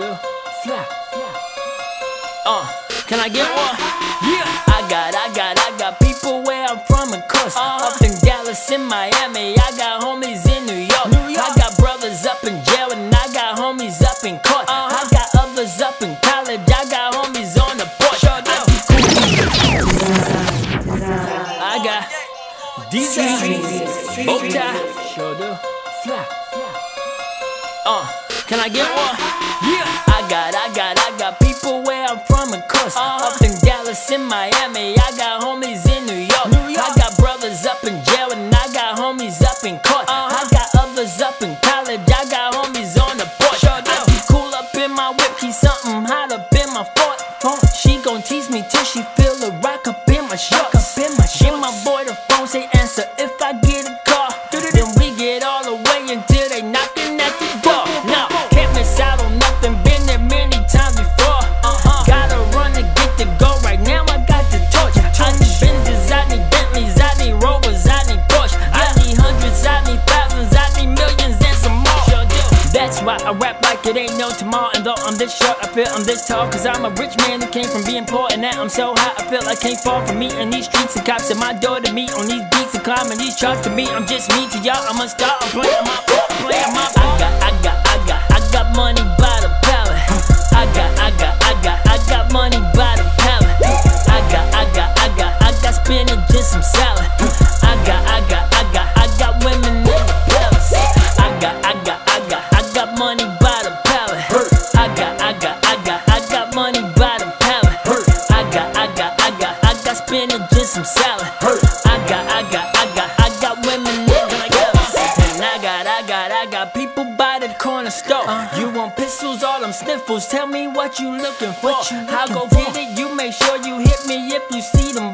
do. Fly. Uh, can I get one? Yeah. I got, I got, I got people where I'm from, of course. Uh-huh. Up in Dallas, in Miami, I got homies in New York. New York. I got brothers up in jail, and I got homies up in court. Uh-huh. I got others up in college, I got homies on the porch. Sure do. I be cool. I got DJ, bow tie, sure do. Fly. Uh, can I get one? Yeah. I got, I got, I got people where I'm from, of course. Uh-huh. Up in Dallas, in Miami, I got homies in New York. New York. I got brothers up in jail, and I got homies up in court. Uh-huh. I got others up in college, I got homies on the porch. Sure. I be cool up in my whip, keep something hot up in my fort. She gon' tease me till she feel the rock up in my shorts. Why I rap like it ain't no tomorrow. And though I'm this short, I feel I'm this tall. Cause I'm a rich man who came from being poor. And now I'm so high, I feel I can't fall from me. in these streets and cops at my door to me. On these beats and climbing these charts to me. I'm just me to y'all. I'm a star. I'm playing my part. Playing my part. I got, I got, I got, I got money money by the pallet. I got, I got, I got, I got money by the pallet. I got, I got, I got, I got spinach and some salad. I got, I got, I got, I got women the palace. And I got, I got, I got people by the corner store. You want pistols, all them sniffles? Tell me what you looking for. I'll go get it. You make sure you hit me if you see them